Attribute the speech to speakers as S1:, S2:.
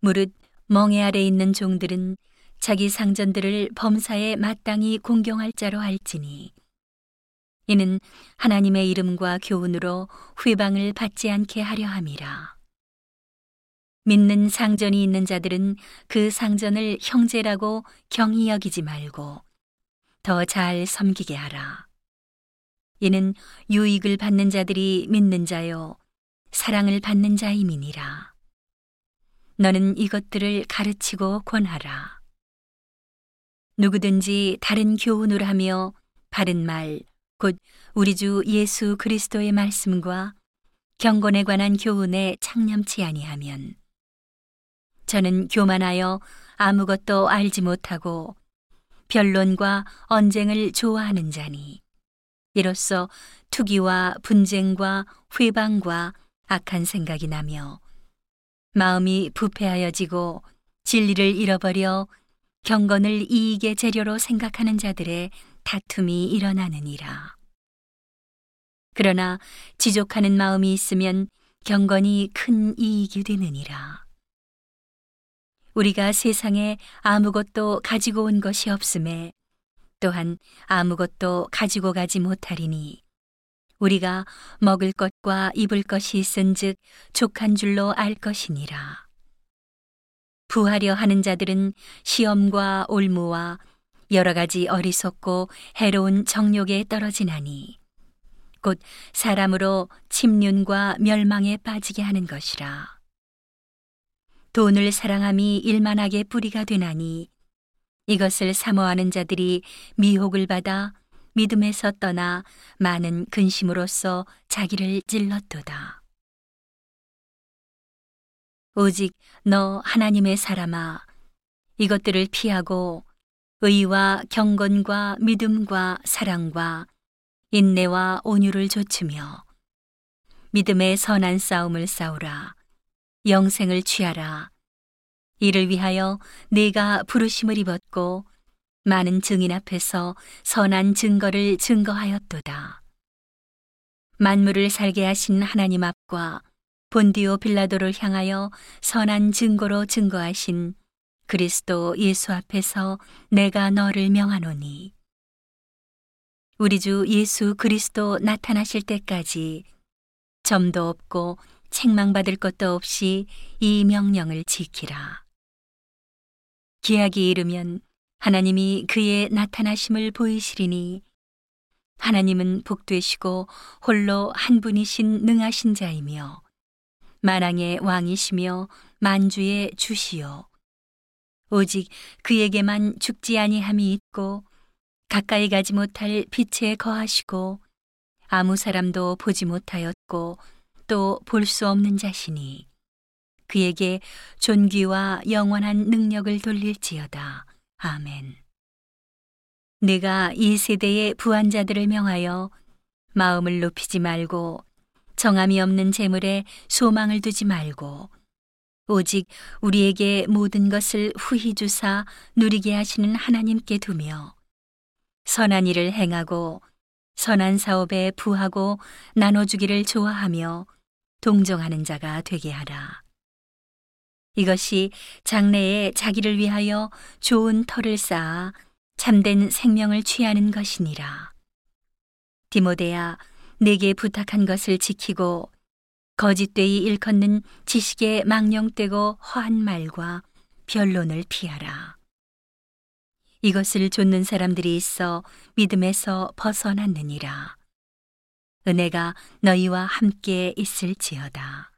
S1: 무릇 멍에 아래 있는 종들은 자기 상전들을 범사에 마땅히 공경할 자로 할지니 이는 하나님의 이름과 교훈으로 회방을 받지 않게 하려 함이라. 믿는 상전이 있는 자들은 그 상전을 형제라고 경히 여기지 말고 더 잘 섬기게 하라. 이는 유익을 받는 자들이 믿는 자요, 사랑을 받는 자임이니라. 너는 이것들을 가르치고 권하라. 누구든지 다른 교훈을 하며 바른 말, 곧 우리 주 예수 그리스도의 말씀과 경건에 관한 교훈에 창념치 아니하면 저는 교만하여 아무것도 알지 못하고 변론과 언쟁을 좋아하는 자니 이로써 투기와 분쟁과 회방과 악한 생각이 나며 마음이 부패하여지고 진리를 잃어버려 경건을 이익의 재료로 생각하는 자들의 다툼이 일어나느니라. 그러나 지족하는 마음이 있으면 경건이 큰 이익이 되느니라. 우리가 세상에 아무것도 가지고 온 것이 없음에 또한 아무것도 가지고 가지 못하리니 우리가 먹을 것과 입을 것이 있은즉 족한 줄로 알 것이니라. 부하려 하는 자들은 시험과 올무와 여러 가지 어리석고 해로운 정욕에 떨어지나니 곧 사람으로 침륜과 멸망에 빠지게 하는 것이라. 돈을 사랑함이 일만하게 뿌리가 되나니 이것을 사모하는 자들이 미혹을 받아 믿음에서 떠나 많은 근심으로써 자기를 찔렀도다. 오직 너 하나님의 사람아 이것들을 피하고 의와 경건과 믿음과 사랑과 인내와 온유를 좇으며 믿음의 선한 싸움을 싸우라 영생을 취하라 이를 위하여 내가 부르심을 입었고 많은 증인 앞에서 선한 증거를 증거하였도다. 만물을 살게 하신 하나님 앞과 본디오 빌라도를 향하여 선한 증거로 증거하신 그리스도 예수 앞에서 내가 너를 명하노니 우리 주 예수 그리스도 나타나실 때까지 점도 없고 책망받을 것도 없이 이 명령을 지키라. 기약이 이르면 하나님이 그의 나타나심을 보이시리니 하나님은 복되시고 홀로 한 분이신 능하신 자이며 만왕의 왕이시며 만주의 주시요 오직 그에게만 죽지 아니함이 있고 가까이 가지 못할 빛에 거하시고 아무 사람도 보지 못하였고 또 볼 수 없는 자시니 그에게 존귀와 영원한 능력을 돌릴지어다. 아멘. 내가 이 세대의 부한자들을 명하여 마음을 높이지 말고 정함이 없는 재물에 소망을 두지 말고 오직 우리에게 모든 것을 후히 주사 누리게 하시는 하나님께 두며 선한 일을 행하고 선한 사업에 부하고 나눠주기를 좋아하며 동정하는 자가 되게 하라. 이것이 장래에 자기를 위하여 좋은 터를 쌓아 참된 생명을 취하는 것이니라. 디모데야, 내게 부탁한 것을 지키고 거짓되이 일컫는 지식에 망령되고 허한 말과 변론을 피하라. 이것을 좇는 사람들이 있어 믿음에서 벗어났느니라. 은혜가 너희와 함께 있을지어다.